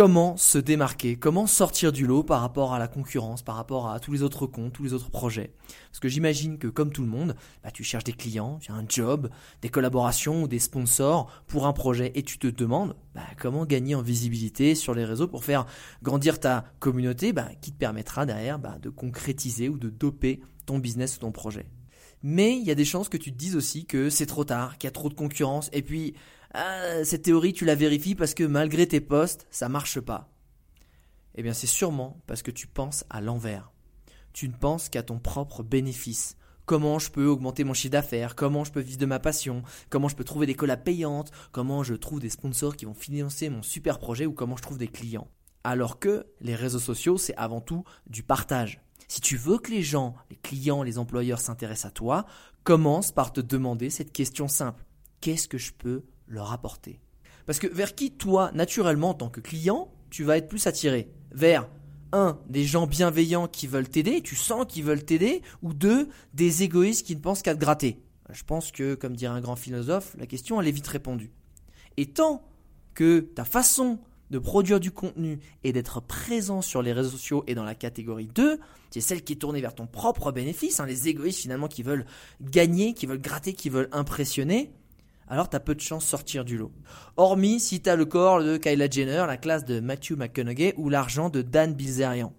Comment se démarquer, comment sortir du lot par rapport à la concurrence, par rapport à tous les autres comptes, tous les autres projets. Parce que j'imagine que comme tout le monde, bah, tu cherches des clients, tu as un job, des collaborations ou des sponsors pour un projet et tu te demandes bah, comment gagner en visibilité sur les réseaux pour faire grandir ta communauté bah, qui te permettra derrière de concrétiser ou de doper ton business ou ton projet. Mais il y a des chances que tu te dises aussi que c'est trop tard, qu'il y a trop de concurrence et puis ah, cette théorie, tu la vérifies parce que malgré tes postes, ça marche pas. Eh bien, c'est sûrement parce que tu penses à l'envers. Tu ne penses qu'à ton propre bénéfice. Comment je peux augmenter mon chiffre d'affaires? Comment je peux vivre de ma passion? Comment je peux trouver des collabs payantes Comment je trouve des sponsors qui vont financer mon super projet ou comment je trouve des clients? Alors que les réseaux sociaux, c'est avant tout du partage. Si tu veux que les gens, les clients, les employeurs s'intéressent à toi, commence par te demander cette question simple. Qu'est-ce que je peux leur apporter. Parce que vers qui toi, naturellement, en tant que client, tu vas être plus attiré? Vers un, des gens bienveillants qui veulent t'aider, tu sens qu'ils veulent t'aider, ou deux, des égoïstes qui ne pensent qu'à te gratter? Je pense que, comme dirait un grand philosophe, la question elle est vite répondue. Et tant que ta façon de produire du contenu et d'être présent sur les réseaux sociaux et dans la catégorie 2, c'est celle qui est tournée vers ton propre bénéfice, hein, les égoïstes finalement qui veulent gagner, qui veulent gratter, qui veulent impressionner, alors tu as peu de chances de sortir du lot. Hormis si tu as le corps de Kyla Jenner, la classe de Matthew McConaughey ou l'argent de Dan Bilzerian.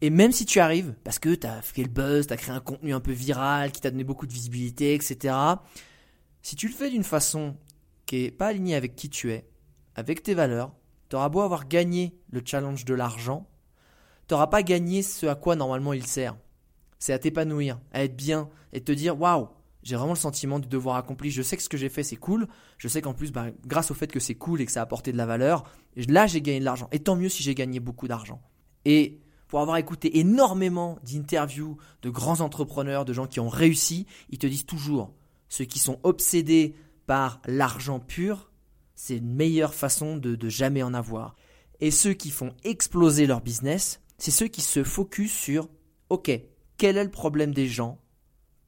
Et même si tu arrives, parce que tu as fait le buzz, tu as créé un contenu un peu viral, qui t'a donné beaucoup de visibilité, etc., si tu le fais d'une façon qui n'est pas alignée avec qui tu es, avec tes valeurs, tu auras beau avoir gagné le challenge de l'argent, tu n'auras pas gagné ce à quoi normalement il sert. C'est à t'épanouir, à être bien et te dire waouh, j'ai vraiment le sentiment du devoir accompli. Je sais que ce que j'ai fait, c'est cool. Je sais qu'en plus, bah, grâce au fait que c'est cool et que ça a apporté de la valeur, là, j'ai gagné de l'argent. Et tant mieux si j'ai gagné beaucoup d'argent. Et pour avoir écouté énormément d'interviews de grands entrepreneurs, de gens qui ont réussi, ils te disent toujours, ceux qui sont obsédés par l'argent pur, c'est une meilleure façon de, de jamais en avoir. Et ceux qui font exploser leur business, c'est ceux qui se focus sur, OK, quel est le problème des gens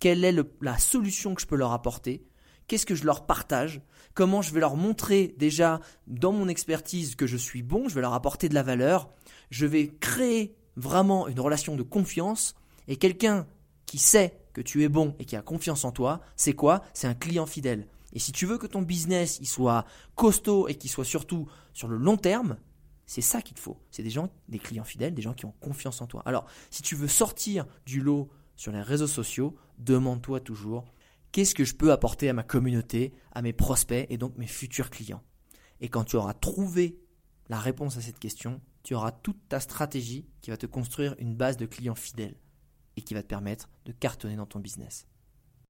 quelle est la solution que je peux leur apporter, qu'est-ce que je leur partage, comment je vais leur montrer déjà dans mon expertise que je suis bon, je vais leur apporter de la valeur, je vais créer vraiment une relation de confiance et quelqu'un qui sait que tu es bon et qui a confiance en toi, c'est quoi? C'est un client fidèle. Et si tu veux que ton business il soit costaud et qu'il soit surtout sur le long terme, c'est ça qu'il te faut. C'est des gens, des clients fidèles, des gens qui ont confiance en toi. Alors, si tu veux sortir du lot sur les réseaux sociaux, demande-toi toujours qu'est-ce que je peux apporter à ma communauté, à mes prospects et donc mes futurs clients? Et quand tu auras trouvé la réponse à cette question, tu auras toute ta stratégie qui va te construire une base de clients fidèles et qui va te permettre de cartonner dans ton business.